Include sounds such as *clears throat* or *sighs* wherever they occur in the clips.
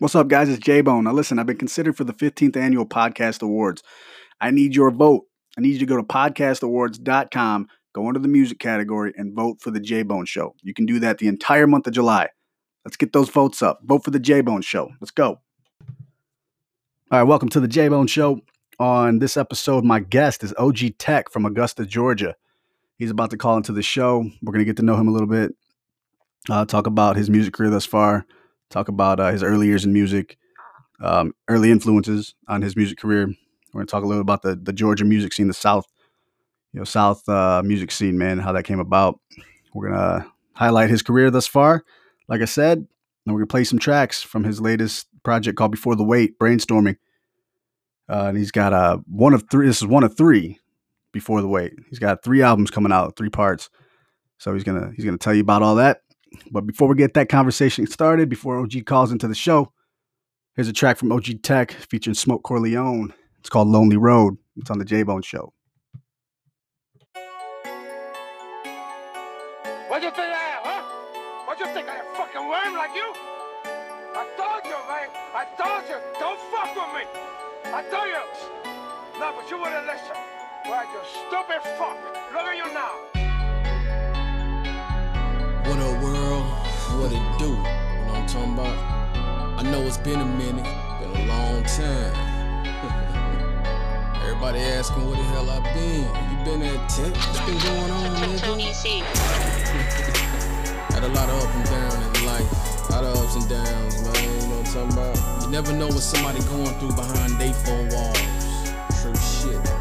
What's up, guys? It's J Bone. Now, listen, I've been considered for the 15th Annual Podcast Awards. I need your vote. I need you to go to podcastawards.com, go under the music category, and vote for the J Bone Show. You can do that the entire month of July. Let's get those votes up. Vote for the J Bone Show. Let's go. All right, welcome to the J Bone Show. On this episode, my guest is OG Tec from Augusta, Georgia. He's about to call into the show. We're going to get to know him a little bit, uh, talk about his music career thus far, talk about uh, his early years in music, um, early influences on his music career. We're going to talk a little about the, the Georgia music scene, the South, you know, South uh, music scene, man, how that came about. We're going to highlight his career thus far, like I said, and we're going to play some tracks from his latest project called Before the Wait, Brainstorming. Uh, and he's got uh, one of three. This is one of three before the wait. He's got three albums coming out, three parts. So he's gonna he's gonna tell you about all that. But before we get that conversation started, before OG calls into the show, here's a track from OG Tec featuring Smoke Corleone. It's called Lonely Road. It's on the J Bone Show. What you think I am, huh? What you think I am, fucking worm like you? I told you, man. I told you, don't fuck with me. I told you. No, but you wouldn't listen. Well, you stupid fuck. Look at you now. Talking about? I know it's been a minute, been a long time. *laughs* Everybody asking where the hell I been. You been at tech? What's been going on, nigga? Had a lot of up and down in life. A lot of ups and downs, man. You know what I'm talking about? You never know what somebody going through behind they four walls. True shit.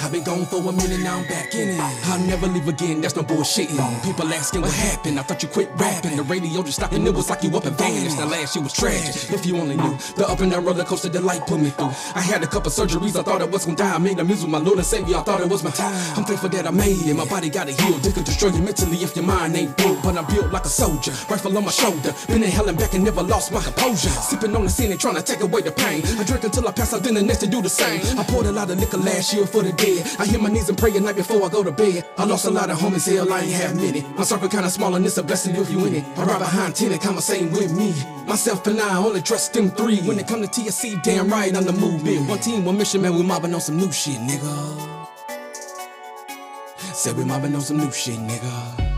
I've been gone for a minute, now I'm back in it. I'll never leave again, that's no bullshitting. People asking what happened, I thought you quit rapping. The radio just stopped and it was like you up and vanished. The last year was tragic, if you only knew. The up and down roller coaster that life put me through. I had a couple surgeries, I thought I was gonna die. I made the music with my Lord and Savior, I thought it was my time. I'm thankful that I made it, my body got to heal. This could destroy you mentally if your mind ain't broke. But I'm built like a soldier, rifle on my shoulder. Been in hell and back and never lost my composure. Sipping on the scene and trying to take away the pain. I drink until I pass out, then the next to do the same. I poured a lot of liquor last year for the dead. I hit my knees and pray at night before I go to bed. I lost a lot of homies, hell, I ain't have many. My circle kinda small and it's a blessing if you in it. I ride behind 10 and come same with me. Myself and I only trust them three. When it come to TSC, damn right, I'm the movement. One team, one mission, man, we mobbing on some new shit, nigga. Said we mobbing on some new shit, nigga.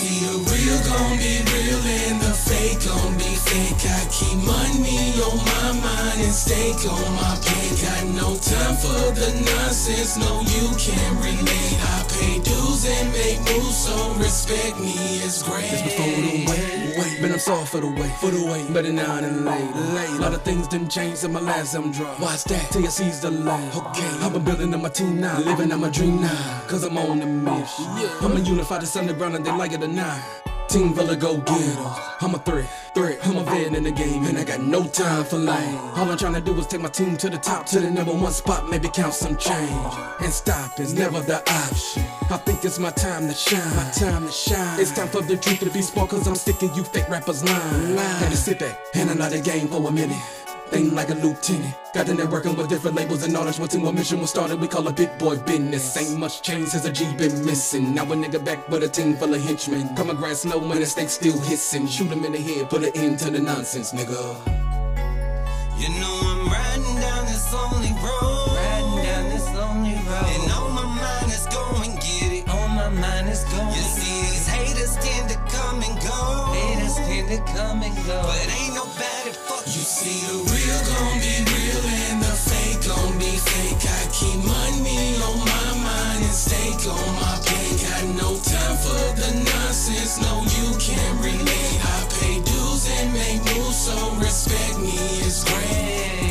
See the real gon' be real and the fake gon' fake. I keep money on my mind and stake on my plate. Got no time for the nonsense, no you can't relate. I pay dues and make moves, so respect me is great. It's before the wait, wait, been I'm sorry for the wait, for the wait. Better now than late, late. A lot of things didn't change since my last album drop. Watch that, TSC's the last. Okay, I've been building up my team now, living out my dream now. Cause I'm on the mission. I'm a unified, it's underground and they like it or not. Team Villa go get 'em. I'm a threat, threat. I'm a vet in the game, and I got no time for lame. All I'm trying to do is take my team to the top, to the number one spot, maybe count some change. And stop is never the option. I think it's my time to shine, my time to shine. It's time for the truth to be spoken, cause I'm sticking you fake rappers lying. Had to sit back and another game for a minute. Think like a lieutenant. Got in there working with different labels and knowledge. Went to a mission was started, we call it big boy business. Ain't much change since a G been missing. Now a nigga back with a team full of henchmen. Come a grass snow when the snake still hissing. Shoot him in the head, put an end to the nonsense, nigga. You know I'm riding down this lonely road. Riding down this lonely road. And on my mind is go and get it. On my mind is go. You see these haters tend to come and go. Haters tend to come and go. But ain't nobody fuck You see the stake on my plate. Got no time for the nonsense, no you can't relate. I pay dues and make moves, so respect me is great.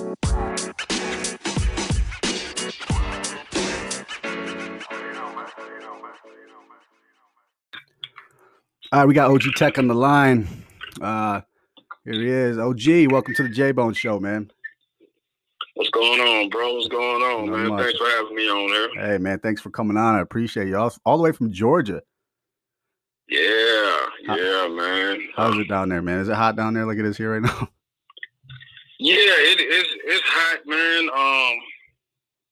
All right, we got OG Tec on the line. Uh, here he is. OG, welcome to the J Bone Show, man. What's going on, bro? What's going on, Not man? much. Thanks for having me on here. Hey, man, thanks for coming on. I appreciate you. All, all the way from Georgia. Yeah, How- yeah, man. How's it down there, man? Is it hot down there like it is here right now? *laughs* Yeah, it, it's it's hot, man. Um,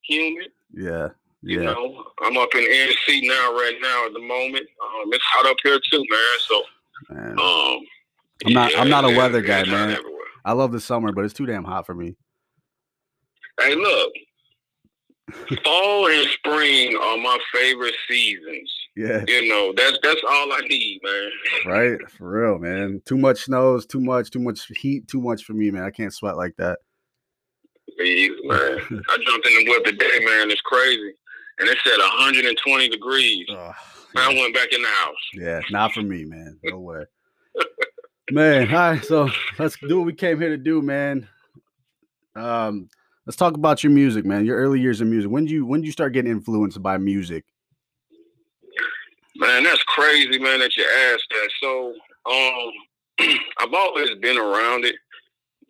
humid. yeah, You yeah. know, I'm up in NC now, right now at the moment. Um, it's hot up here too, man. So, Man. um, I'm not- I'm not a weather guy, man. I love the summer, but it's too damn hot for me. Hey, look, fall and spring are my favorite seasons. Yeah, You know, that's that's all I need, man. right. For real, man. Too much snows, too much, too much heat, too much for me, man. I can't sweat like that. Man. I jumped in the whip today, man. It's crazy. And it said 120 degrees. Ugh, I went back in the house. yeah, not for me, man. No way. man, all right. So let's do what we came here to do, man. Um, let's talk about your music, man. Your early years in music. When did you when did you start getting influenced by music? Man, that's crazy, man, that you asked that. So, um, *clears throat* I've always been around it,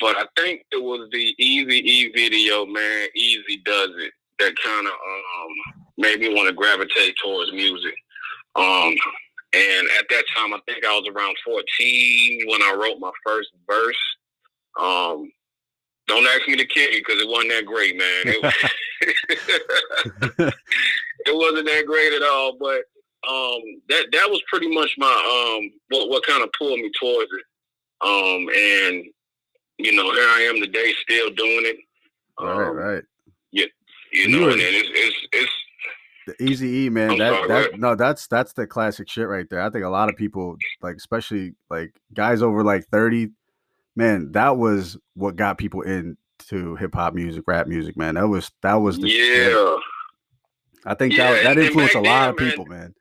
but I think it was the Easy E video, man. Eazy-Duz-It that kind of um made me want to gravitate towards music. Um, and at that time, I think I was around 14 when I wrote my first verse. Um, don't ask me to kill you because it wasn't that great, man. It, *laughs* *laughs* it wasn't that great at all, but um, that that was pretty much my um what what kind of pulled me towards it. Um, and you know, here I am today, still doing it. Um, right, right. You You know, were- and it's it's it's The Easy E, man. I'm that sorry, that what? no, that's that's the classic shit right there. I think a lot of people, like especially like guys over like thirty, man, that was what got people into hip hop music, rap music, man. That was that was the shit. yeah. I think Yeah, that that influenced a lot then, of man, people, man.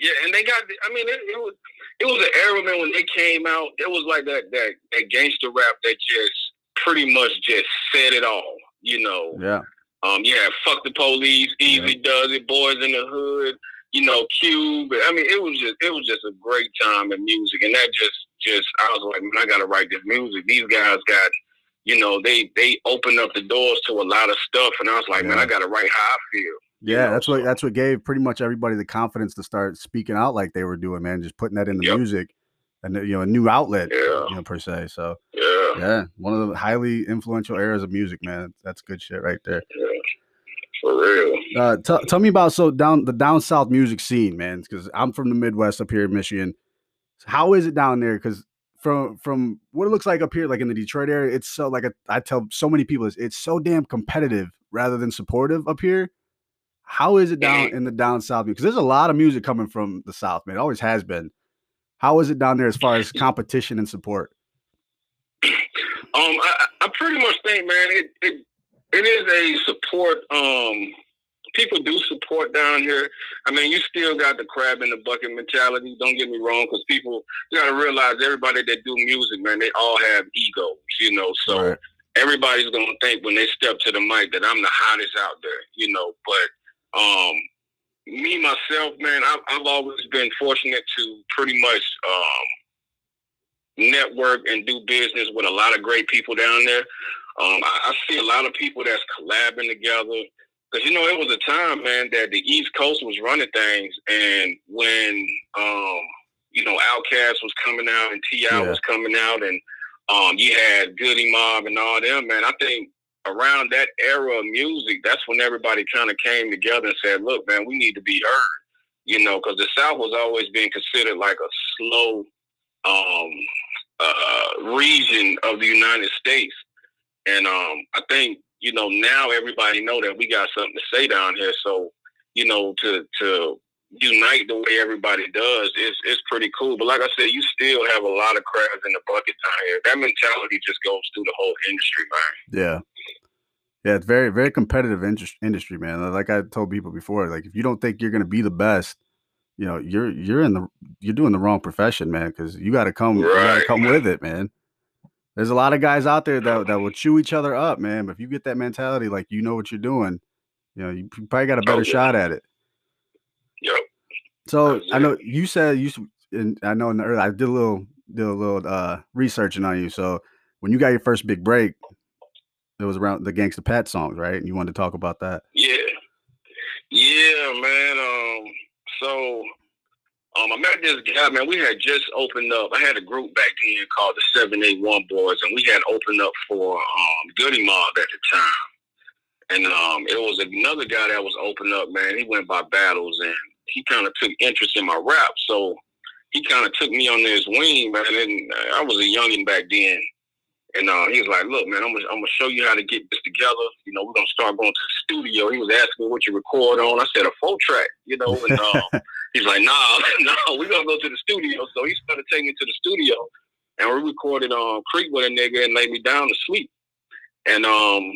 Yeah, and they got. I mean, it, it was it was an era, man. When they came out, it was like that that that gangster rap that just pretty much just said it all. You know, Yeah, Um, yeah, fuck the police, Eazy-Duz-It, boys in the hood, you know, Cube. I mean, it was just it was just a great time in music, and that just just I was like, man, I gotta write this music. These guys got, you know, they they opened up the doors to a lot of stuff, and I was like, man, I gotta write how I feel. Yeah. know, that's what that's what gave pretty much everybody the confidence to start speaking out like they were doing, man. Just putting that in the Yep. music, and you know, a new outlet, Yeah, you know, per se. So yeah, yeah, one of the highly influential eras of music, man. That's good shit right there. yeah, for real. Uh, t- tell me about so down the down south music scene, man. Because I'm from the Midwest up here in Michigan. How is it down there? Because from from what it looks like up here, like in the Detroit area, it's so like a, I tell so many people, it's, it's so damn competitive rather than supportive up here. How is it down in the down south? Because there's a lot of music coming from the south, man. It always has been. How is it down there as far as *laughs* competition and support? Um, I, I pretty much think, man, it, it it is a support. Um, people do support down here. I mean, you still got the crab in the bucket mentality. Don't get me wrong, because people you got to realize everybody that do music, man, they all have egos, you know. So Right. everybody's gonna think when they step to the mic that I'm the hottest out there, you know. But um, me myself, man, I've, I've always been fortunate to pretty much um, network and do business with a lot of great people down there. Um, I, I see a lot of people that's collabing together. Because you know, it was a time, man, that the East Coast was running things, and when um, you know, Outkast was coming out and T.I. Yeah. was coming out, and um, you had Goodie Mob and all them, man. I think around that era of music, that's when everybody kind of came together and said, "Look, man, we need to be heard." You know, because the South was always being considered like a slow um, uh, region of the United States, and um, I think you know now everybody know that we got something to say down here. So you know, to to unite the way everybody does it's is pretty cool. But like I said, you still have a lot of crabs in the bucket down here. That mentality just goes through the whole industry, man. Yeah. Yeah, it's very, very competitive industry, man. Like I told people before, like if you don't think you're gonna be the best, you know, you're you're in the you're doing the wrong profession, man. Because you got to come, you got to come with it, man. There's a lot of guys out there that that will chew each other up, man. But if you get that mentality, like you know what you're doing, you know, you probably got a oh, better yeah. shot at it. Yep. So I know you said you, and I know in the early, I did a little did a little uh researching on you. So when you got your first big break, it was around the Gangsta Pat songs, right? And you wanted to talk about that. Yeah. Yeah, man. Um, so um I met this guy, man. We had just opened up. I had a group back then called the Seven Eight One Boys, and we had opened up for um Goodie Mob at the time. And um it was another guy that was opening up, man. He went by battles and he kind of took interest in my rap. So he kind of took me under his wing, man. And I was a youngin' back then. And uh, he was like, "Look, man, I'm gonna, I'm gonna show you how to get this together. You know, we're gonna start going to the studio." He was asking me what you record on. I said a full track, you know. And uh, *laughs* he's like, "Nah, *laughs* no, we're gonna go to the studio." So he started taking me to the studio, and we recorded on Creek with a nigga and laid me down to sleep. And um,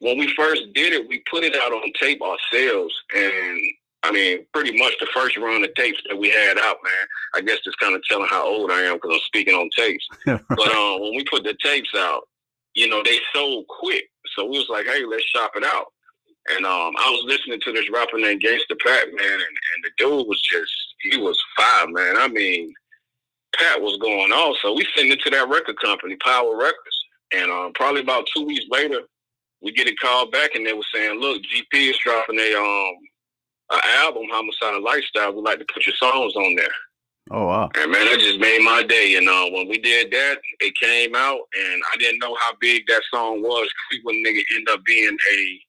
when we first did it, we put it out on tape ourselves, and I mean, pretty much the first run of tapes that we had out, man. I guess it's kind of telling how old I am because I'm speaking on tapes. *laughs* But um, when we put the tapes out, you know, they sold quick. So we was like, hey, let's shop it out. And um, I was listening to this rapper named Gangsta Pat, man, and, and the dude was just, he was fire, man. I mean, Pat was going off. So we sent it to that record company, Power Records. And um, probably about two weeks later, we get a call back and they were saying, look, GP is dropping a um an album, Homicidal Lifestyle. We'd like to put your songs on there. Oh wow. And man, that just made my day. You know, when we did that, it came out, and I didn't know how big that song was. People nigga end up being a,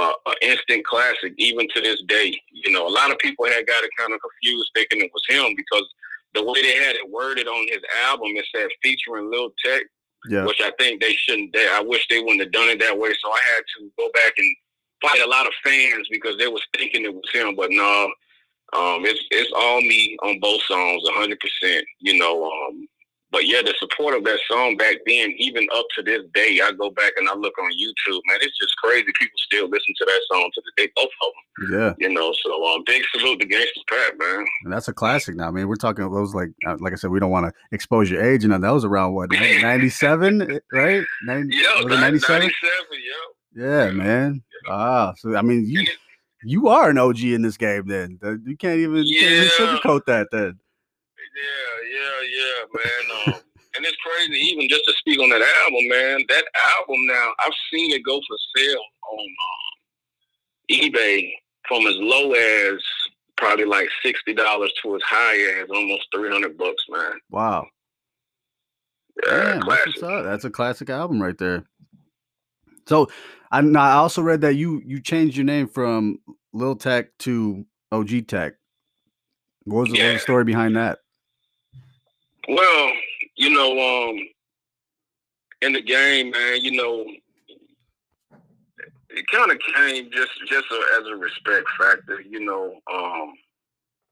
uh, a instant classic, even to this day. You know, a lot of people had got it kind of confused, thinking it was him because the way they had it worded on his album, it said featuring Lil Tec, Yeah. which I think they shouldn't. They, I wish they wouldn't have done it that way. So I had to go back and fight a lot of fans because they was thinking it was him, but no, um, it's it's all me on both songs, hundred percent. You know, um, but yeah, the support of that song back then, even up to this day, I go back and I look on YouTube, man, it's just crazy. People still listen to that song to the day, both of them. Yeah. You know, so um, big salute to Gangsta's Pat, man. And that's a classic now. I mean, we're talking those like uh, like I said, we don't want to expose your age, and that was around what *laughs* ninety seven, right? 90, Yeah, 97? ninety-seven, yeah. Yeah, man. Ah, so I mean, you you are an OG in this game. Then you can't even, you can't even Yeah. sugarcoat that. Then Yeah, yeah, yeah, man. Um, and it's crazy, even just to speak on that album, man. That album now, I've seen it go for sale on um, eBay from as low as probably like sixty dollars to as high as almost three hundred bucks, man. wow, Yeah, Damn, that's, classic. what's up. that's a classic album right there. So I, I also read that you you changed your name from Lil Tec to OG Tec. What was the, Yeah. story behind that? Well, you know, um, in the game, man, you know, it kind of came just just a, as a respect factor. You know, um,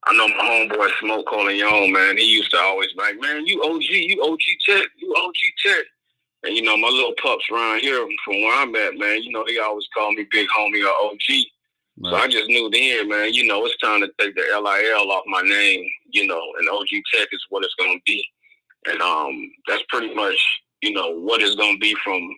I know my homeboy Smoke Corleone, man. He used to always be like, "Man, you OG, you OG Tec, you OG Tec." And you know, my little pups around here from where I'm at, man. You know, they always call me Big Homie or OG. So I just knew then, man, you know, it's time to take the LIL off my name, you know, and OG Tec is what it's gonna be. And um that's pretty much, you know, what it's gonna be from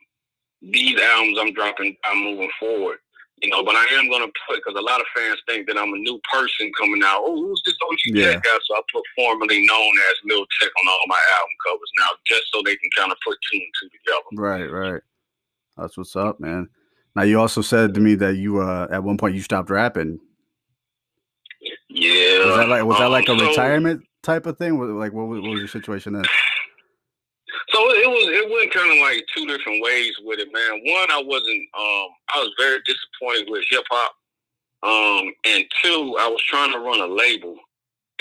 these albums I'm dropping I'm moving forward. You know, but I am gonna put because a lot of fans think that I'm a new person coming out. Oh, who's this OG Yeah. Tech guy? So I put formerly known as Lil Tec on all my album covers now, just so they can kind of put two and two together. Right, right. That's what's up, man. Now you also said to me that you uh at one point you stopped rapping. Yeah. Was that like was that um, like a so- retirement type of thing? Like what was, what was your situation then? So it was it went kind of like two different ways with it, man. One, I wasn't um I was very disappointed with hip hop. Um and two, I was trying to run a label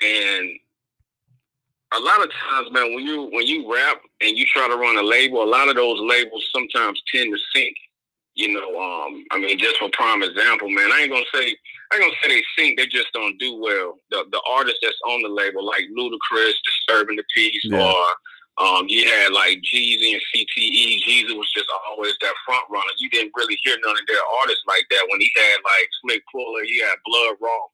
and a lot of times, man, when you when you rap and you try to run a label, a lot of those labels sometimes tend to sink. You know, um, I mean, just for prime example, man, I ain't gonna say I ain't gonna say they sink, they just don't do well. The the artist that's on the label, like Ludacris, Disturbing the Peace, Yeah. or um, you had like Jeezy and CTE. Jeezy was just always that front runner. You didn't really hear none of their artists like that. When he had like Slick Pulla, he had Blood Raw,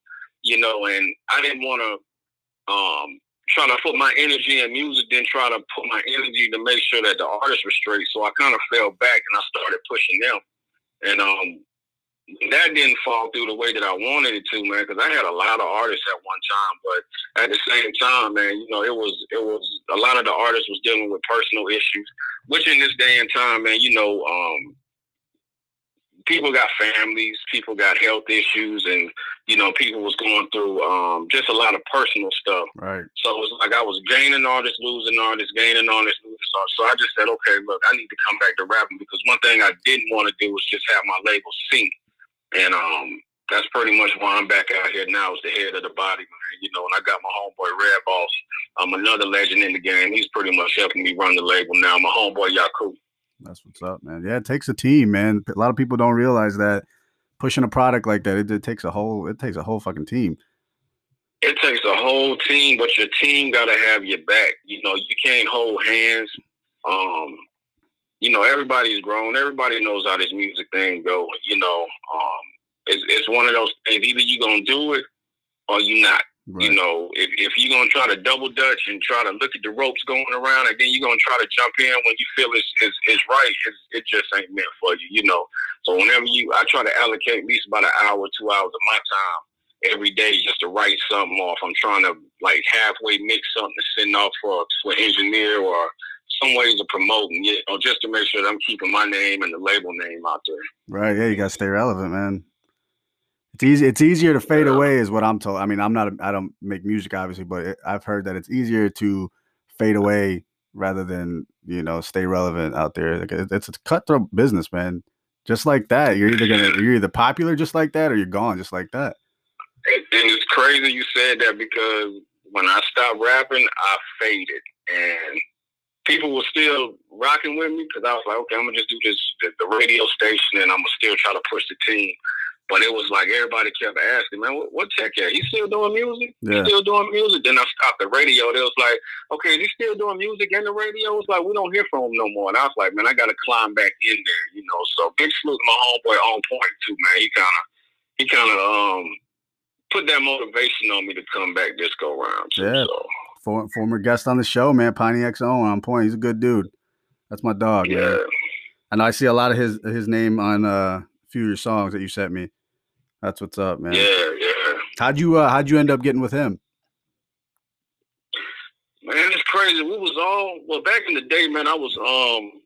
you know, and I didn't want to um, try to put my energy in music, then try to put my energy to make sure that the artists were straight. So I kind of fell back and I started pushing them. And um, that didn't fall through the way that I wanted it to, man, because I had a lot of artists at one time. But at the same time, man, you know, it was it was a lot of the artists was dealing with personal issues, which in this day and time, man, you know, um, people got families, people got health issues, and you know, people was going through um, just a lot of personal stuff. Right. So it was like I was gaining artists, losing artists, gaining artists, losing artists. So I just said, okay, look, I need to come back to rapping because one thing I didn't want to do was just have my label sink. And um, that's pretty much why I'm back out here now as the head of the body, man. You know, and I got my homeboy Red Boss. I'm another legend in the game. He's pretty much helping me run the label now. My homeboy Yaku. That's what's up, man. Yeah, it takes a team, man. A lot of people don't realize that pushing a product like that, it, it takes a whole it takes a whole fucking team. it takes a whole team, but your team got to have your back. You know, you can't hold hands. Um, you know, everybody's grown. Everybody knows how this music thing go. You know, um, it's it's one of those things. Either you're gonna do it or you not. Right. You know, if, if you're gonna try to double dutch and try to look at the ropes going around, and then you're gonna try to jump in when you feel it's it's, it's right, it's, it just ain't meant for you. You know, so whenever you, I try to allocate at least about an hour, two hours of my time every day just to write something off. I'm trying to like halfway mix something to send off for for an engineer or some ways of promoting, you know, just to make sure that I'm keeping my name and the label name out there. Right. Yeah, you gotta stay relevant, man. It's easy. It's easier to fade Yeah. away, is what I'm told. I mean, I'm not. A, I don't make music, obviously, but it, I've heard that it's easier to fade away rather than you know stay relevant out there. Like, it- It's a cutthroat business, man. Just like that, you're either gonna you're either popular just like that, or you're gone just like that. And it's crazy you said that because when I stopped rapping, I faded, and people were still rocking with me because I was like, okay, I'm gonna just do this the, the radio station, and I'm gonna still try to push the team. But it was like everybody kept asking, man, what, what tech at? He's still doing music? Yeah. He's still doing music? Then I stopped the radio. They was like, okay, is he still doing music in the radio? It's like, we don't hear from him no more. And I was like, man, I got to climb back in there, you know. So big salute to my homeboy on point, too, man. He kind of, he kind of um, put that motivation on me to come back this go round. Too, Yeah. So, For, former guest on the show, man, Piney XO on point. He's a good dude. That's my dog, yeah. man. And I see a lot of his his name on uh, a few of your songs that you sent me. That's what's up, man. Yeah, yeah. How'd you uh, how'd you end up getting with him? Man, it's crazy. We was all well back in the day, man. I was um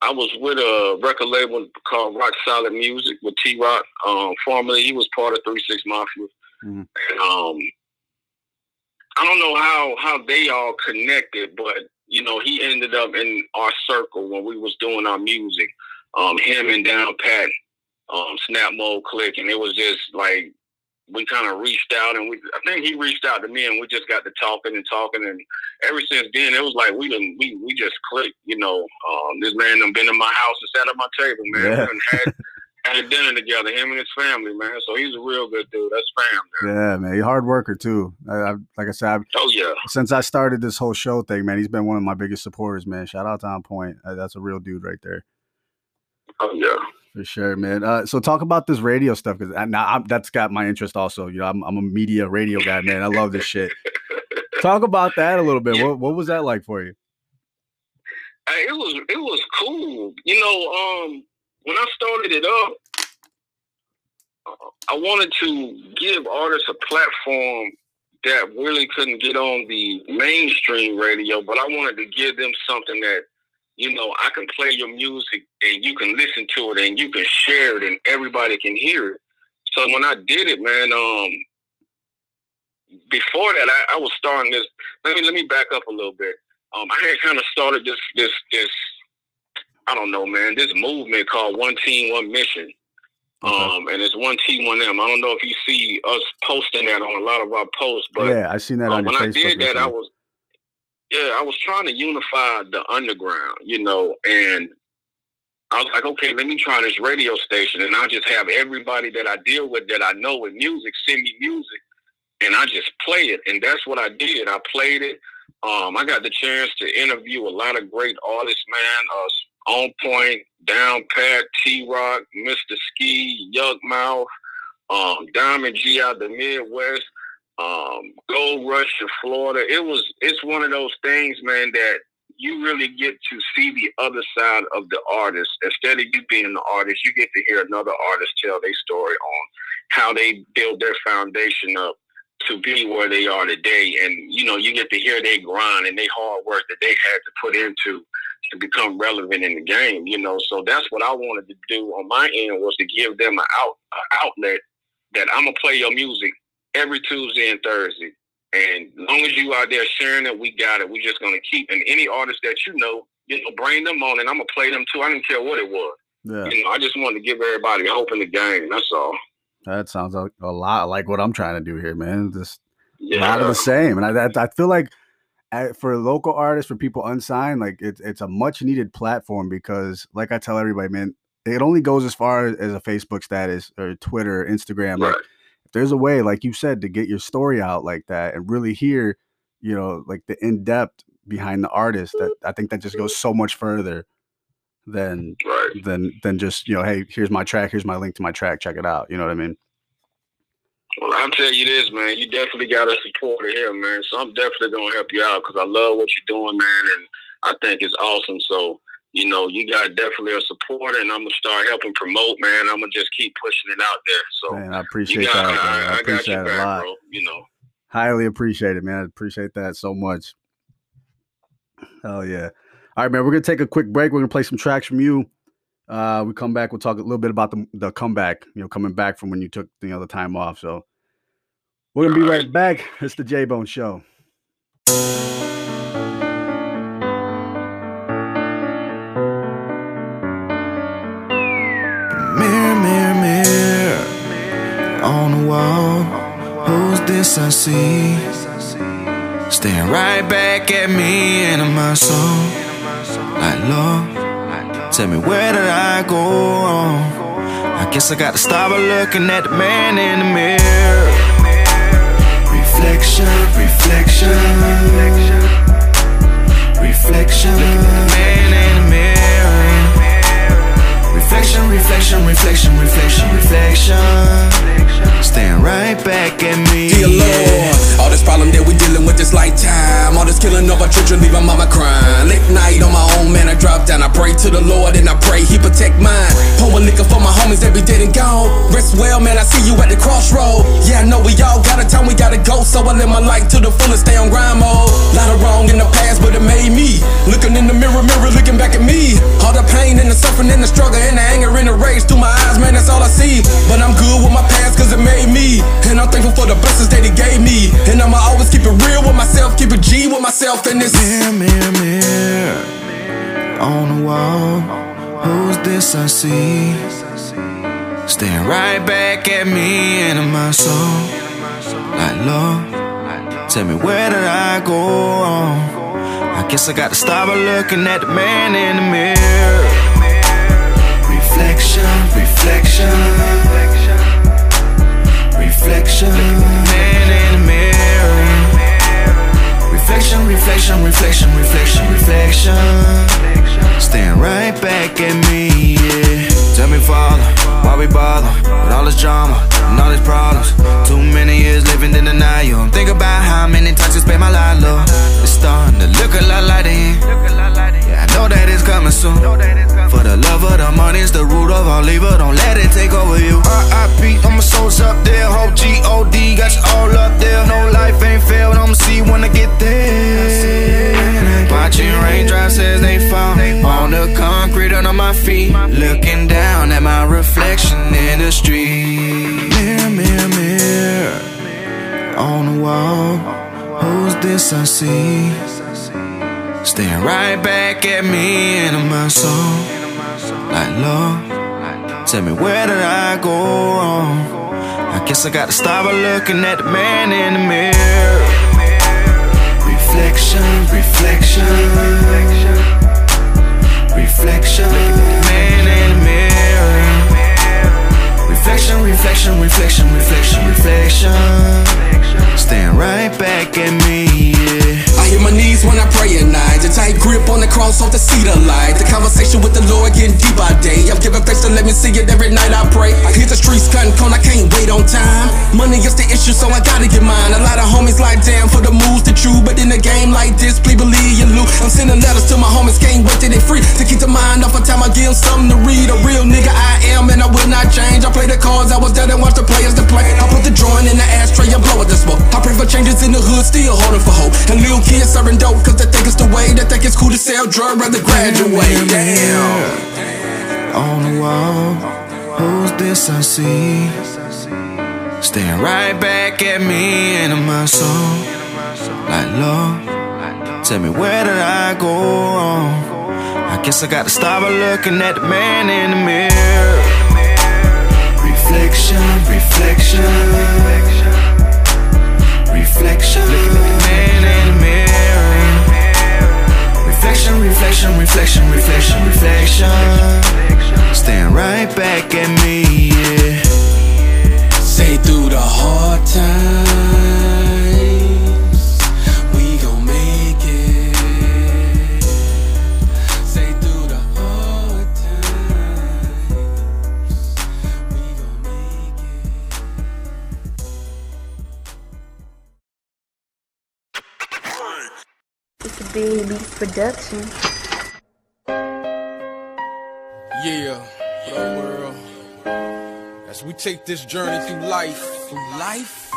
I was with a record label called Rock Solid Music with T Rock. Um formerly he was part of Three Six Mafia. Mhm. And um I don't know how how they all connected, but you know, he ended up in our circle when we was doing our music. Um him and Down Pat, um, Snap Mode Click, and it was just like we kind of reached out and we I think he reached out to me and we just got to talking and talking and ever since then it was like we done we we just clicked, you know. Um this man done been in my house and sat at my table, man. Yeah. Had had dinner together, him and his family, man. So he's a real good dude. That's family. Yeah, man, he's a hard worker too. I, I, like I said, I've, Oh yeah. since I started this whole show thing, man, he's been one of my biggest supporters, man. Shout out to On Point. Uh, that's a real dude right there. Oh yeah. For sure, man. Uh, so talk about this radio stuff because now I'm, that's got my interest also. You know, I'm, I'm a media radio guy, man. I love this shit. *laughs* Talk about that a little bit. What what was that like for you? Hey, it was it was cool. You know, um, when I started it up, I wanted to give artists a platform that really couldn't get on the mainstream radio, but I wanted to give them something that, you know, I can play your music and you can listen to it and you can share it and everybody can hear it. So when I did it, man, um, before that, I, I was starting this. Let me let me back up a little bit. Um, I had kind of started this this this I don't know, man, this movement called One Team, One Mission. Um, and it's one T, one M. I don't know if you see us posting that on a lot of our posts, but yeah, I seen that um, on when I did that, I was yeah, I was trying to unify the underground, you know, and I was like, okay, let me try this radio station, and I'll just have everybody that I deal with that I know with music send me music, and I just play it, and that's what I did. I played it. Um, I got the chance to interview a lot of great artists, man. Uh, on Point, Down Pat, T Rock, Mr. Ski, Yukmouth, um, Diamond G out the Midwest, um, Gold Rush to Florida. It was it's one of those things, man, that you really get to see the other side of the artist. Instead of you being the artist, you get to hear another artist tell their story on how they build their foundation up to be where they are today. And, you know, you get to hear their grind and their hard work that they had to put into to become relevant in the game, you know. So that's what I wanted to do on my end was to give them an out an outlet that I'm gonna play your music every Tuesday and Thursday. And as long as you out there sharing it, we got it. We're just gonna keep and any artist that you know, you know, bring them on and I'm gonna play them too. I didn't care what it was. Yeah. You know, I just wanted to give everybody hope in the game. That's all. That sounds like a lot like what I'm trying to do here, man. Just yeah. a lot of the same. And I, I feel like for local artists, for people unsigned, like it's it's a much needed platform because, like I tell everybody, man, it only goes as far as a Facebook status or Twitter, or Instagram. Right. Like, if there's a way, like you said, to get your story out like that and really hear, you know, like the in depth behind the artist, that I think that just goes so much further than right. than than just you know, hey, here's my track, here's my link to my track, check it out. You know what I mean? Well, I'll tell you this, man. You definitely got a supporter here, man. So I'm definitely gonna help you out because I love what you're doing, man, and I think it's awesome. So you know, you got definitely a supporter, and I'm gonna start helping promote, man. I'm gonna just keep pushing it out there. So man, I appreciate got, that. I, I, appreciate that back, a lot. Bro, you know, highly appreciate it, man. I appreciate that so much. Oh yeah. All right, man. We're gonna take a quick break. We're gonna play some tracks from you. Uh, we come back. We'll talk a little bit about the the comeback. You know, coming back from when you took you know the time off. So we're gonna be right back. It's the J Bone Show. Mirror, mirror, mirror on the wall. Who's this I see? Staring right back at me and my soul. Like love. Tell me where did I go wrong? I guess I got to stop looking at the man in the mirror. Reflection, reflection, reflection. Look Reflection, reflection, reflection, reflection, reflection. Stand right back at me. Dear Lord, all this problem that we dealing with this lifetime. All this killing of our children, leaving mama crying. Late night on my own, man, I drop down. I pray to the Lord and I pray he protect mine. Pour a liquor for my homies that be dead and gone. Rest well, man, I see you at the crossroad. Yeah, I know we all got a time, we gotta go. So I live my life to the fullest, stay on grind mode. Lot of wrong in the past, but it made me. Looking in the mirror, mirror, looking back at me. All the pain and the suffering and the struggle and the anger and the rage through my eyes, man, that's all I see. But I'm good with my past, cause it made me. And I'm thankful for the blessings that he gave me. And I'ma always keep it real with myself, keep it G with myself. And this mirror, mirror, mirror on the wall. Who's this I see? Staring right back at me and in my soul. Like love, tell me where did I go wrong? I guess I got to stop looking at the man in the mirror. Reflection, reflection reflection. Man in the mirror. Reflection, reflection, reflection, reflection, reflection. Stand right back at me, yeah. Tell me, Father, why we bother with all this drama and all these problems? Too many years living in denial. Think about how many times I spent my life, Lord. It's starting to look a lot like the end. Yeah, I know that it's coming soon. For the of the money is the root of all evil. don't let it take over you. R.I.P. all my souls up there, hope G.O.D. got you all up there. No life ain't failed, I'ma see when I get there. Watching raindrops as they fall on the concrete under my feet. Looking down at my reflection in the street. Mirror, mirror, mirror on the wall. Who's this I see? Staring right back at me and in my soul. Like, Lord, tell me where did I go wrong? I guess I gotta stop by looking at the man in the mirror. Reflection, reflection, reflection. Man in the mirror. Reflection, reflection, reflection, reflection, reflection. Staring right back at me, yeah. I hit my knees when I pray at night. A tight grip on the cross off the seat of light. The conversation with the Lord getting deep by day. I'm giving thanks to let me see it every night I pray. I hit the streets cutting corn, I can't wait on time. Money is the issue, so I gotta get mine. A lot of homies like damn for the moves to true. But in a game like this, please believe you lose. I'm sending letters to my homies, can't wait till they free. To keep the mind off of time, I give them something to read. A real nigga I am, and I will not change. I play the cards, I was there and watch the players to play. I put the drawing in the ashtray I blow it the smoke. I pray for changes in the hood, still holding for hope. And little kids serving dope, cause they think it's the way. They think it's cool to sell drugs, rather graduate. Damn. on the wall. Who's this I see? Staring right back at me and in my soul. Like, love, tell me where did I go wrong? I guess I gotta stop by looking at the man in the mirror. Reflection, reflection, reflection. Reflection, reflection, reflection, reflection, reflection. Staring right back at me, yeah. Say through the hard times, It's big beat production. Yeah, for the world. As we take this journey through life, through life,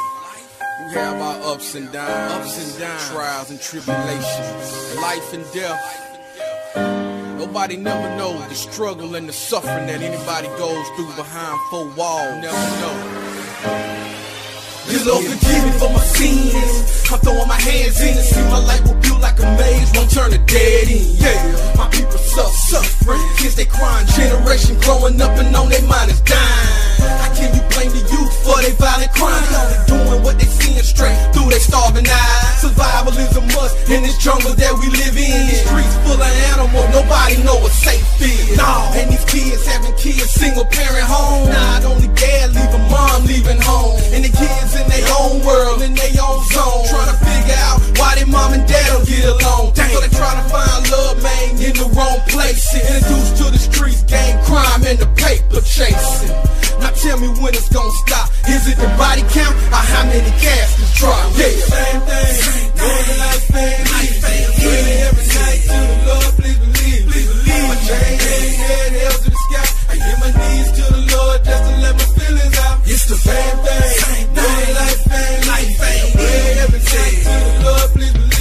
we have our ups and downs, ups and downs, trials and tribulations, life and death. Nobody never knows the struggle and the suffering that anybody goes through behind four walls. Never know. Dear Lord, forgive me for my sins. I'm throwing my hands in and see my life will build like a maze, won't turn to dead end. Yeah, my people suffering. Kids they crying, generation growing up and on their mind is dying. How can you blame the youth for their violent crime? They only doing what they seeing straight through their starving eyes. Survival is a must in this jungle that we live in. These streets full of animals, nobody know what safe is. No, and these kids having kids, single parent home. Not only dad leaving, mom leaving home, and the kids in their own world, in their own zone, trying to figure out why their mom and dad don't get along. So they trying to find love, man, in the wrong places. Introduced to the streets, gang crime, and the paper chasing. Tell me when it's gonna stop. Is it the body count or how many caskets drop? Yeah, same thing. Northern life family. Really every night to the Lord, please believe. Please believe. My chain head, head, hell to the sky. I hit my knees to the Lord just to let my feelings out. It's the same thing. Life family. Really every night to the Lord. Please believe.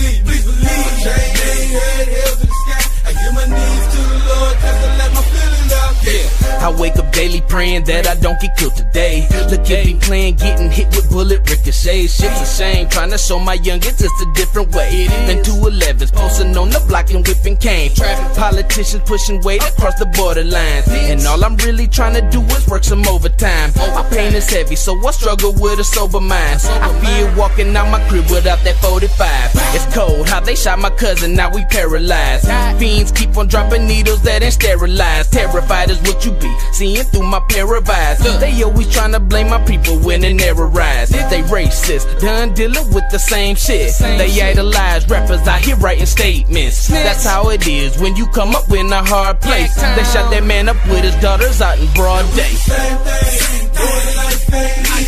I wake up daily praying that I don't get killed today. Look at me playing, getting hit with bullet ricochets. Shit's a shame, trying to show my youngest it's a different way. Than 211s, posting on the block and whipping cane. Traffic politicians pushing weight across the borderlines. And all I'm really trying to do is work some overtime. My pain is heavy, so I struggle with a sober mind. I fear walking out my crib without that 45. It's cold, how they shot my cousin, now we paralyzed. Fiends keep on dropping needles that ain't sterilized. Terrified is what you be, seeing through my pair of eyes. They always trying to blame my people when they never rise. They racist, done dealing with the same shit. They idolize rappers out here writing statements. That's how it is when you come up in a hard place. They shot that man up with his daughters out in broad day. Same thing. Life family.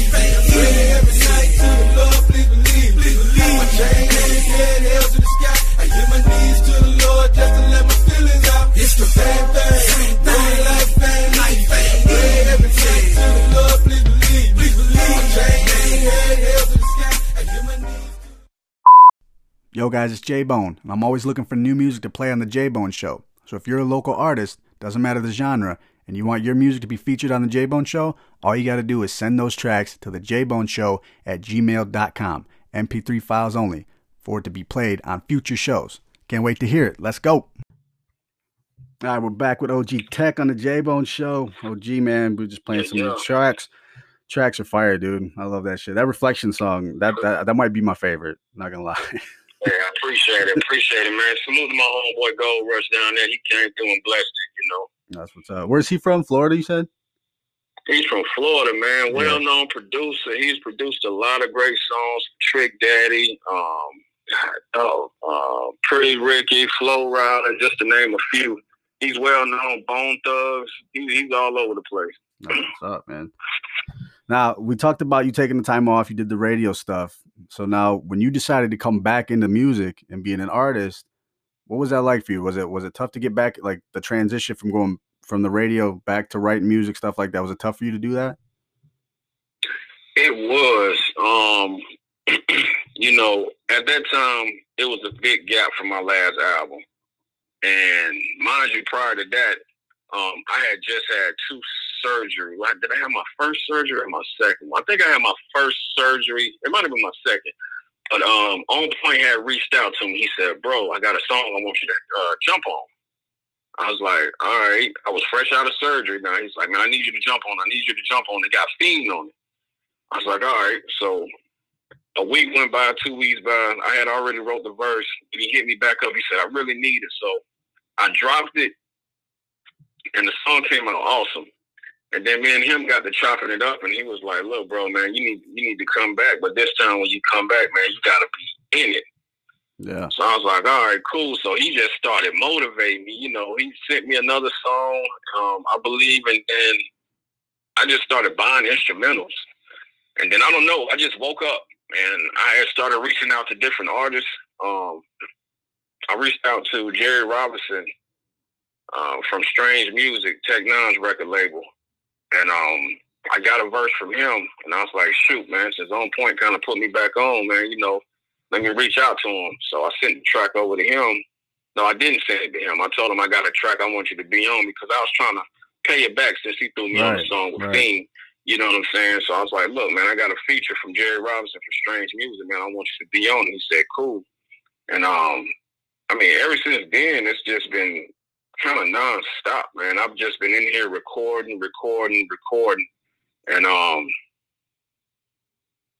Really every night to the Lord, please believe. Please believe. My chain head, hell to the sky. I hit my knees to the Lord just to let my feelings out. It's the same thing. Northern life Yo, guys, it's J Bone, and I'm always looking for new music to play on the J Bone Show. So if you're a local artist, doesn't matter the genre, and you want your music to be featured on the J Bone Show, all you got to do is send those tracks to the J Bone Show at gmail.com. MP3 files only for it to be played on future shows. Can't wait to hear it. Let's go. All right, we're back with OG Tec on the J Bone Show. OG, man, we're just playing some Yeah. new tracks. Tracks are fire, dude. I love that shit. That reflection song, that that, that might be my favorite. Not gonna lie. *laughs* Appreciate it. Appreciate it, man. Salute to my homeboy Gold Rush down there. He came through and blessed it, you know. That's what's up. Where's he from? Florida, you said? He's from Florida, man. Well known producer. He's produced a lot of great songs. Trick Daddy, um, oh, uh, Pretty Ricky, Flo Rida, just to name a few. He's well known. Bone Thugs. He, he's all over the place. That's what's up, man. Now we talked about you taking the time off. You did the radio stuff. So now, when you decided to come back into music and being an artist, what was that like for you? Was it was it tough to get back, like the transition from going from the radio back to writing music stuff like that? Was it tough for you to do that? It was, um, *clears throat* you know, at that time, it was a big gap from my last album. And mind you, prior to that, um, I had just had two surgery. Like, did I have my first surgery or my second? I think I had my first surgery. It might have been my second. But um, On Point had reached out to me. He said, "Bro, I got a song I want you to uh, jump on." I was like, "All right." I was fresh out of surgery. Now he's like, "Man, I need you to jump on. I need you to jump on." It got Fiend on it. I was like, "All right." So a week went by, two weeks by. I had already wrote the verse. And he hit me back up. He said, "I really need it." So I dropped it, and the song came out awesome. And then me and him got to chopping it up, and he was like, "Look, bro, man, you need you need to come back, but this time when you come back, man, you gotta be in it." Yeah. So I was like, "All right, cool." So he just started motivating me. You know, he sent me another song, um, I believe, and then I just started buying instrumentals. And then I don't know, I just woke up and I had started reaching out to different artists. Um, I reached out to Jehry Robinson uh, from Strange Music, Tech N9ne's record label, and um, I got a verse from him, and I was like, "Shoot, man, since On Point kind of put me back on, man, you know, let me reach out to him." So I sent the track over to him. No, I didn't send it to him. I told him I got a track I want you to be on because I was trying to pay it back since he threw me on the song with right. You know what I'm saying? So I was like, look, man, I got a feature from Jehry Robinson for Strange Music, man. I want you to be on. it." He said, cool. And um, I mean, ever since then, it's just been kind of nonstop, man. I've just been in here recording, recording, recording, and um,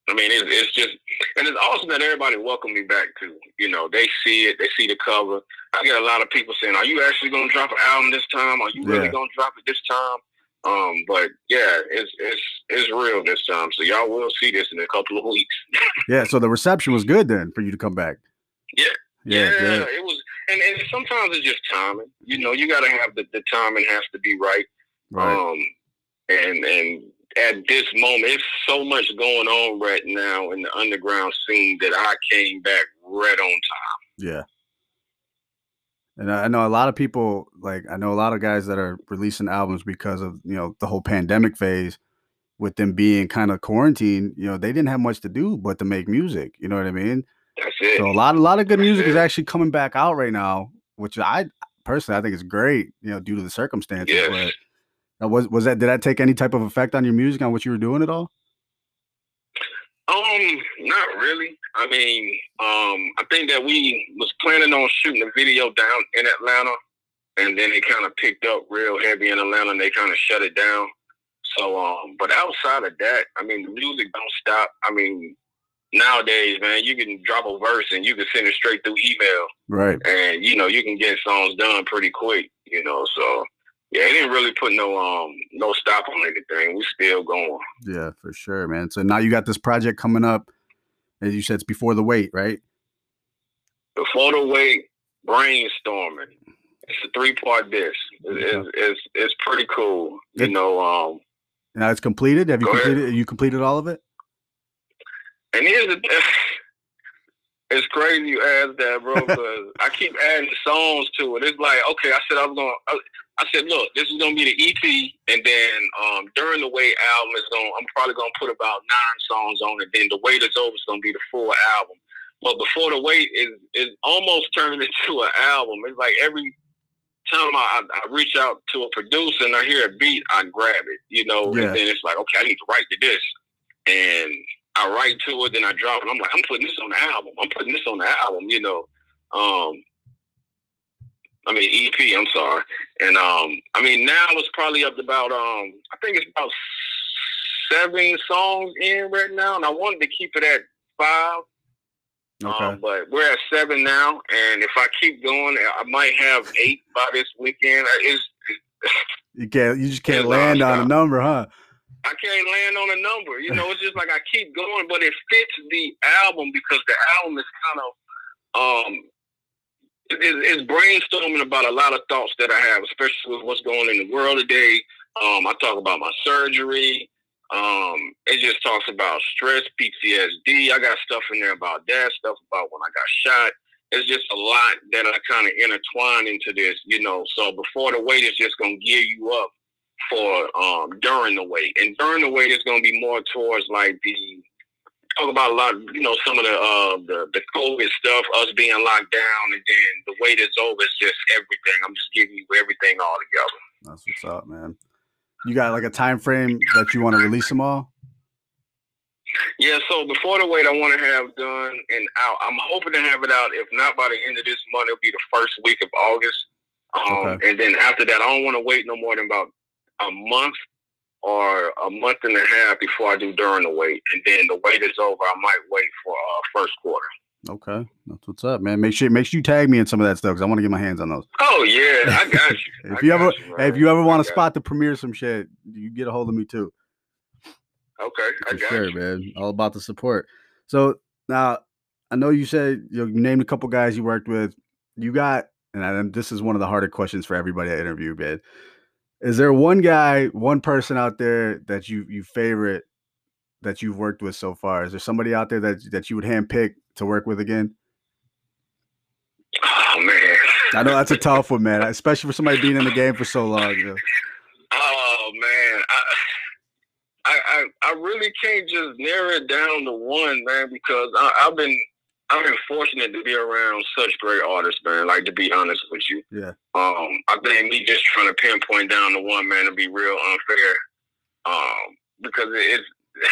I mean, it's, it's just, and it's awesome that everybody welcomed me back too. You know, they see it, they see the cover. I get a lot of people saying, "Are you actually going to drop an album this time? Are you really Yeah. going to drop it this time?" Um, but yeah, it's it's it's real this time. So y'all will see this in a couple of weeks. *laughs* Yeah. So the reception was good then for you to come back. Yeah. Yeah. good. it was, and, and sometimes it's just timing. You know, you got to have the the timing has to be right. Right. Um, and and at this moment, it's so much going on right now in the underground scene that I came back right on time. Yeah. And I I know a lot of people, like I know a lot of guys that are releasing albums because of you know the whole pandemic phase, with them being kind of quarantined. You know, they didn't have much to do but to make music. You know what I mean? That's it. So a lot, a lot of good music is actually coming back out right now, which I personally I think is great. You know, due to the circumstances. Yes. But was was that did that take any type of effect on your music on what you were doing at all? Um, not really. I mean, um, I think that we was planning on shooting a video down in Atlanta, and then it kind of picked up real heavy in Atlanta, and they kind of shut it down. So, um, but outside of that, I mean, the music don't stop. I mean, nowadays, man, you can drop a verse and you can send it straight through email, Right. and you know you can get songs done pretty quick. You know, so yeah, it didn't really put no um no stop on anything. We still going. Yeah, for sure, man. So now you got this project coming up, as you said, it's before the wait, right? Before the wait, brainstorming. It's a three part disc. It- It's, it's it's pretty cool. You know, um, Now it's completed. Have you ahead. completed? You completed all of it? And here's the *laughs* it's crazy you asked that, bro, because I keep adding songs to it. It's like, okay, I said I was gonna. I, I said, look, this is gonna be the EP, and then um, during the wait album is gonna. I'm probably gonna put about nine songs on it. Then the wait is over. It's gonna be the full album. But before the wait is is almost turned *laughs* into an album. It's like every time I, I reach out to a producer and I hear a beat, I grab it, you know, Yeah. and then it's like, okay, I need to write to this. And I write to it, then I drop it. I'm like, I'm putting this on the album. I'm putting this on the album, you know. Um I mean EP, I'm sorry. And um I mean now it's probably up to about um I think it's about seven songs in right now and I wanted to keep it at five. Okay. Um, but we're at seven now, and if I keep going, I might have eight by this weekend. Uh, It's, You can't. You just can't land on a number, huh? I can't land on a number. You know, it's just like I keep going, but it fits the album because the album is kind of um it, it- it's brainstorming about a lot of thoughts that I have, especially with what's going in the world today. Um, I talk about my surgery. Um, it just talks about stress, PTSD. I got stuff in there about that, stuff about when I got shot. It's just a lot that I kind of intertwine into this, you know. So before the wait is just gonna gear you up for um during the wait. And during the wait is gonna be more towards like the talk about a lot, you know, some of the uh the, the COVID stuff, us being locked down and then the wait is over, it's just everything. I'm just giving you everything all together. That's what's up, man. You got like a time frame that you want to release them all? Yeah, so before the wait, I want to have done and out. I'm hoping to have it out. If not by the end of this month, it'll be the first week of August. Um, Okay. And then after that, I don't want to wait no more than about a month or a month and a half before I do during the wait. And then the wait is over. I might wait for uh, first quarter. Okay, that's what's up, man. Make sure make sure you tag me in some of that stuff because I want to get my hands on those. Oh yeah, I got you. *laughs* If I you got ever you, hey, if you ever want to spot the premiere some shit, you get a hold of me too. you. Okay, I got sure, you. man. All about the support. So now I know you said you named a couple guys you worked with. You got, and, I, and this is one of the harder questions for everybody I interview, man. Is there one guy, one person out there that you you favorite that you've worked with so far? Is there somebody out there that that you would handpick to work with again? Oh man. I know that's a tough one, man. Especially for somebody being in the game for so long. You know? Oh man, I, I I I really can't just narrow it down to one man because I, I've been I've been fortunate to be around such great artists, man. Like to be honest with you, Yeah. um, I think me just trying to pinpoint down to one man to be real unfair, um, because it's *sighs*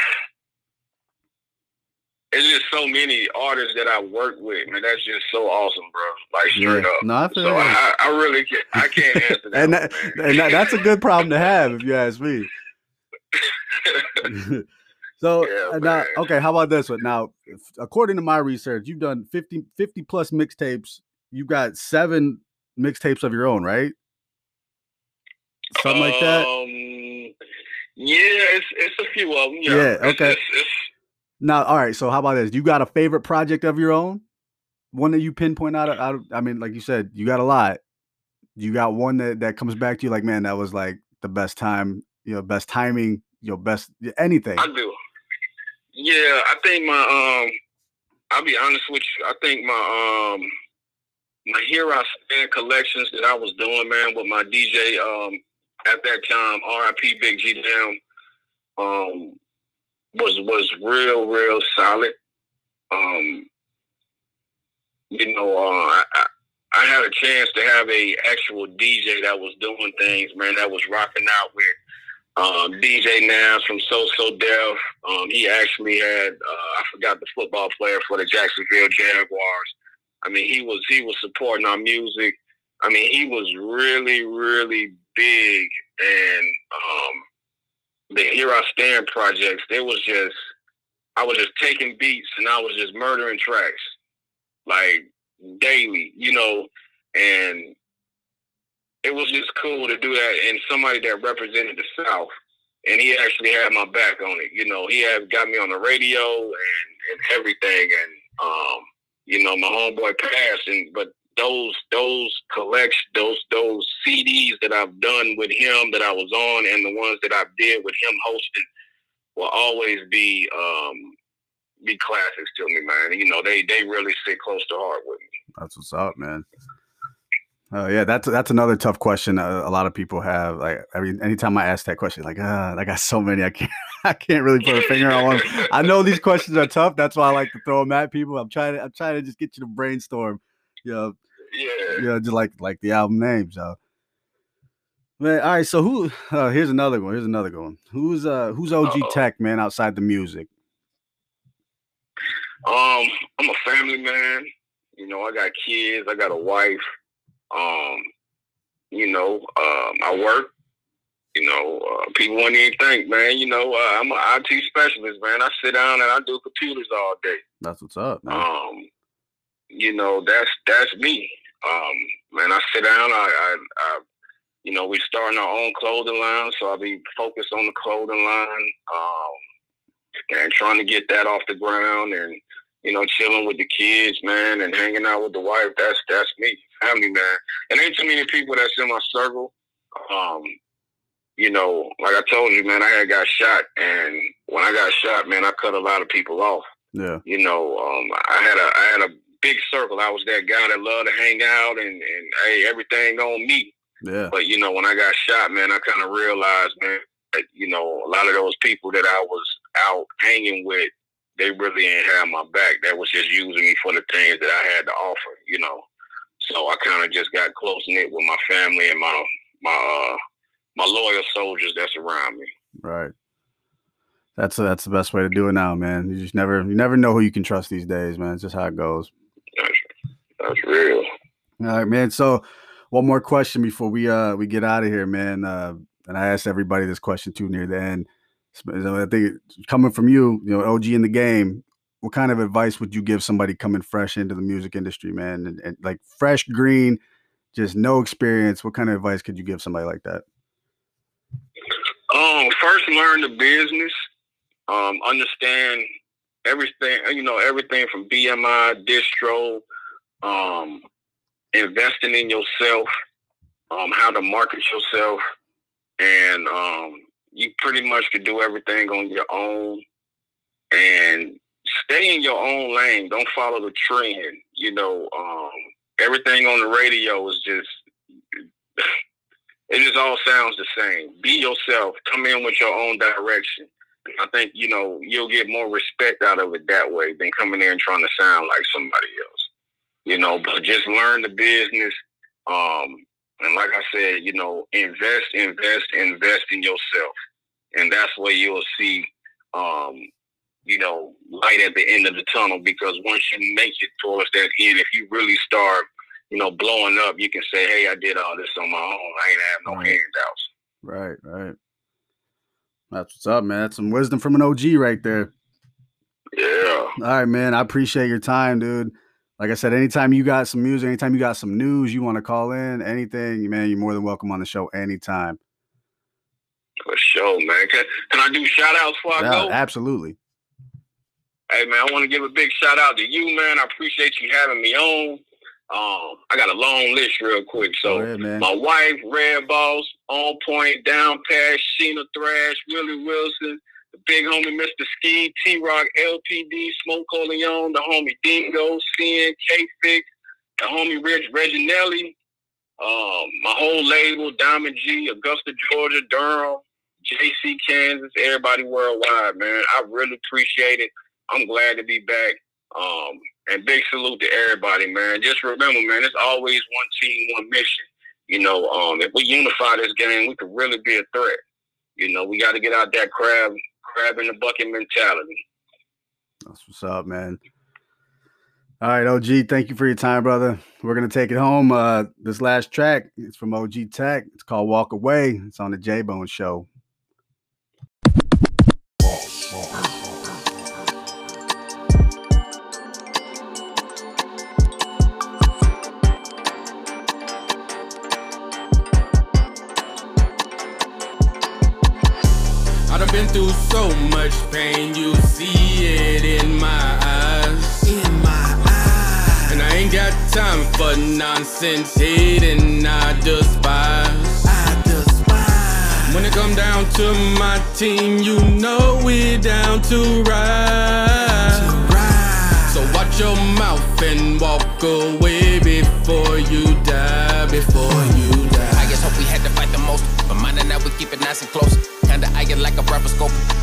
it's just so many artists that I work with, man. That's just so awesome, bro. Like straight Yeah. up. No, I feel so that. I, I really can't. I can't answer *laughs* that. and that, man. and that, that's a good problem to have if you ask me. *laughs* *laughs* so Yeah, uh, now, okay, how about this one? Now, if, according to my research, you've done 50, 50 plus mixtapes. You've got seven mixtapes of your own, right? Something like that. Um, yeah, it's it's a few of them. Yeah. Yeah, okay. it's- it's- Now, all right. So, how about this? You got a favorite project of your own? One that you pinpoint out? out I mean, like you said, you got a lot. You got one that that comes back to you like, man, that was like the best time. You know, best timing. You know, best anything. I do. Yeah, I think my um, I'll be honest with you. I think my um, my Here I Stand collections that I was doing, man, with my DJ um at that time, R.I.P. Big G Down, um, was was real, real solid. Um, you know, uh, I, I I had a chance to have a actual DJ that was doing things, man, that was rocking out with um, DJ Nas from So So Def. Um, he actually had uh, I forgot the football player for the Jacksonville Jaguars. I mean, he was he was supporting our music. I mean, he was really really big, and um, the Here I Stand projects. It was just I was just taking beats and I was just murdering tracks like daily, you know, and it was just cool to do that and somebody that represented the South. And he actually had my back on it. You know, he had got me on the radio and, and everything. And um, you know, my homeboy passed and but those those collects those those CDs that I've done with him that I was on and the ones that I did with him hosting will always be um be classics to me, man. You know, they they really sit close to heart with me. That's what's up, man. Oh yeah, that's that's another tough question. Uh, a lot of people have like I mean, anytime I ask that question, like, ah, I got so many, I can't, *laughs* I can't really put a finger on one. I know these questions are tough. That's why I like to throw them at people. I'm trying to, I'm trying to just get you to brainstorm. You know, Yeah. you know, just like like the album names. So, man, all right. So who? Uh, here's another one. Here's another one. Who's uh who's OG Uh-oh. Tec man outside the music? Um, I'm a family man. You know, I got kids. I got a wife. Um, you know, um, I work. You know, uh, people wouldn't even think, man. You know, uh, I'm an IT specialist, man. I sit down and I do computers all day. That's what's up, man. Um, you know, that's that's me. Um, man, I sit down. I, I, I you know, we're starting our own clothing line, so I'll be focused on the clothing line. Um, and trying to get that off the ground, and you know, chilling with the kids, man, and hanging out with the wife. That's that's me, family man. And ain't too many people that's in my circle. Um, you know, like I told you, man, I had got shot, and when I got shot, man, I cut a lot of people off Yeah, you know, um, I had a I had a big circle. I was that guy that loved to hang out and, and hey, everything on me. yeah, But you know, when I got shot, man, I kind of realized, man, that, you know, a lot of those people that I was out hanging with, they really ain't have my back. That was just using me for the things that I had to offer, you know. So I kind of just got close knit with my family and my my uh, my loyal soldiers that's around me. right. That's that's the best way to do it now, man. You just never you never know who you can trust these days, man. It's just how it goes. That's, that's real. All right, man. So one more question before we uh we get out of here, man. Uh, and I asked everybody this question too near the end. I think coming from you, you know, OG in the game. What kind of advice would you give somebody coming fresh into the music industry, man? And, and like fresh, green, just no experience. What kind of advice could you give somebody like that? Um, first learn the business. Um, understand everything. You know everything from BMI, distro, um, investing in yourself, um, how to market yourself, and um, you pretty much could do everything on your own. And stay in your own lane. Don't follow the trend. You know, um, everything on the radio is just it just all sounds the same. Be yourself. Come in with your own direction. I think you know you'll get more respect out of it that way than coming in and trying to sound like somebody else. You know, but just learn the business. Um, and like I said, you know, invest, invest, invest in yourself, and that's where you'll see, um, you know, light at the end of the tunnel. Because once you make it towards that end, if you really start you know, blowing up, you can say, "Hey, I did all this on my own. I ain't have no Right. handouts." Right, right. That's what's up, man. That's some wisdom from an OG right there. Yeah. All right, man. I appreciate your time, dude. Like I said, anytime you got some music, anytime you got some news, you want to call in, anything, man, you're more than welcome on the show anytime. For sure, man. Can, can I do shout outs before I go? absolutely. Hey, man, I want to give a big shout out to you, man. I appreciate you having me on. Um, I got a long list real quick. So, ahead, my wife, Red Boss, On Point, Down Pass, Sheena Thrash, Willie Wilson, the big homie Mr. Ski, T Rock, LPD, Smoke Corleone, the homie Dingo, Sin, K Fix, the homie Reg Reginelli, um, my whole label, Diamond G, Augusta, Georgia, Durham, JC, Kansas, everybody worldwide, man. I really appreciate it. I'm glad to be back. Um, and big salute to everybody, man. Just remember, man, it's always one team, one mission. You know, um, if we unify this game, we could really be a threat. You know, we got to get out that crab, crab in the bucket mentality. That's what's up, man. All right, OG, thank you for your time, brother. We're gonna take it home. Uh, this last track is from OG Tec. It's called Walk Away. It's on the J Bone Show. I done been through so much pain, you see it in my eyes. In my eyes. And I ain't got time for nonsense, hating, I despise. I despise. When it come down to my team, you know we down to ride. To ride. So watch your mouth and walk away before you die. before you die. I just hope we had to fight the most, but mine and now we keep it nice and close. It like a rubber.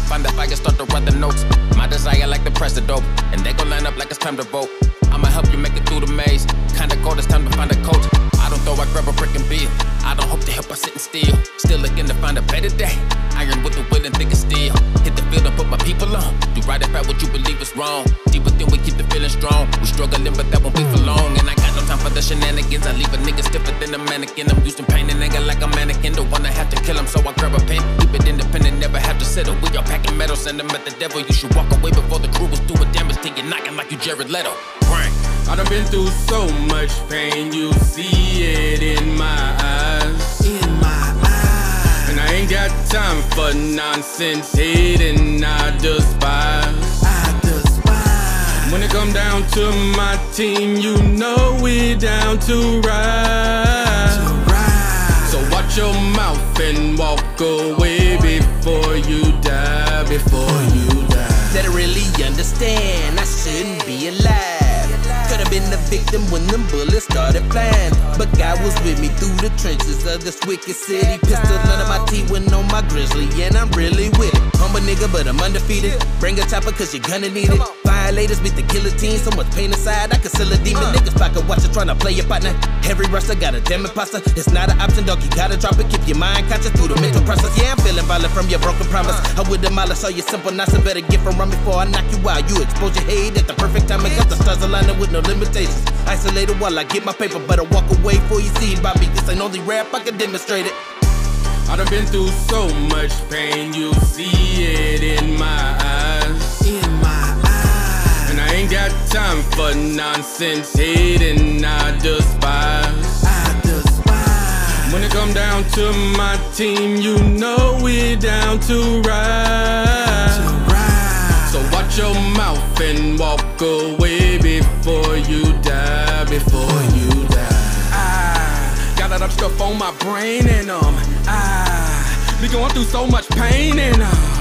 Find the fire, start to write the notes. My desire like the press dope, and they gon' line up like it's time to vote. I'ma help you make it through the maze. Kinda cold, it's time to find a coach. I don't throw, I grab a brick and beer. I don't hope to help, I sit and steal. Still looking to find a better day. Iron with the will and thick as steel. Hit the field and put my people on. Do right about what you believe is wrong. Deep within, we keep the feeling strong. We're struggling, but that won't be for long. And I got time for the shenanigans. I leave a nigga stiffer than a mannequin. I'm using pain and anger like a mannequin. Don't wanna have to kill him, so I grab a pen. Keep it independent, never have to settle. We all packing metal, send them at the devil. You should walk away before the crew was doing damage to you, knocking like you Jared Leto. Frank. I done been through so much pain, you see it in my eyes. In my eyes. And I ain't got time for nonsense, hating, I despise. I despise. When it come down to my team, you know we down to ride. So watch your mouth and walk away before you die, before you die. I really understand I shouldn't be alive. Could've been the victim when them bullets started flying. But God was with me through the trenches of this wicked city. Pistol under my teeth when on my grizzly, and I'm really with it. Humble nigga, but I'm undefeated. Bring a chopper, cause you're gonna need it. Violators beat the guillotine, so much pain inside. I can still a demon. Niggas pocket watcher trying to play your partner. Every wrestler got a damn imposter. It's not an option, dog. You gotta drop it. Keep your mind conscious through the mental process. Yeah, I'm feeling violent from your broken promise. I would demolish all your simple knots. I better get from run before I knock you out. You expose your hate at the perfect time. I got the stars aligning with no limitations. Isolated while I get my paper, better walk away before you see by me. This ain't only rap, I can demonstrate it. I done been through so much pain, you see it in my eyes. Ain't got time for nonsense, hating, I despise. I despise. When it come down to my team, you know we're down to ride. To ride. So watch your mouth and walk away before you die, before you die. I Got a lot of stuff on my brain and um, I be going through so much pain and um.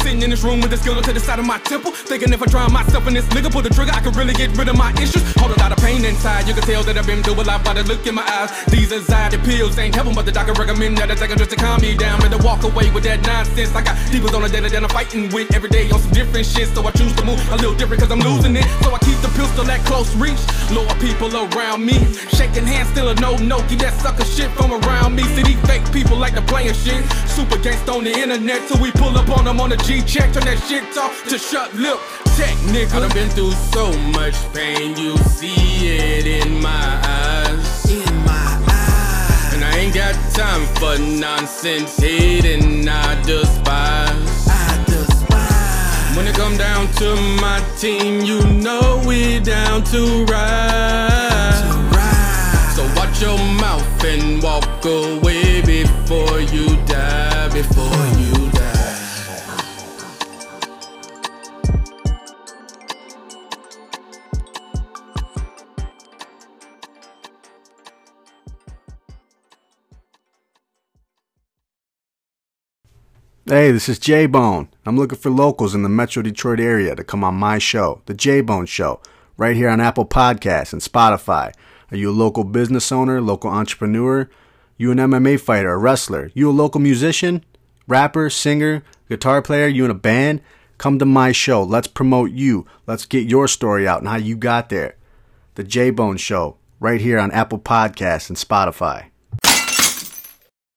Sitting in this room with this gun to the side of my temple. Thinking if I drown myself in this nigga, pull the trigger, I could really get rid of my issues. Hold a lot of pain inside. You can tell that I've been through a lot by the look in my eyes. These anxiety pills ain't helping, but the doctor recommend that I take them just to calm me down. Better walk away with that nonsense. I got people on the daily that I'm fighting with every day on some different shit. So I choose to move a little different cause I'm losing it. So I keep the pistol at close reach. Lower people around me. Shaking hands, still a no no. Keep that sucker shit from around me. See these fake people like to playing shit. Super gangsta on the internet till we pull up on them on the G check. Turn that shit off to shut lip. Tec nigga. I done been through so much pain. You see it in my eyes. in my eyes. And I ain't got time for nonsense, hating, I despise. I despise. When it come down to my team, you know we down to ride. To ride. So watch your mouth and walk away before you die, before Hey, this is J Bone. I'm looking for locals in the Metro Detroit area to come on my show, The J Bone Show, right here on Apple Podcasts and Spotify. Are you a local business owner, local entrepreneur? You an MMA fighter, a wrestler? You a local musician, rapper, singer, guitar player? You in a band? Come to my show. Let's promote you. Let's get your story out and how you got there. The J Bone Show, right here on Apple Podcasts and Spotify.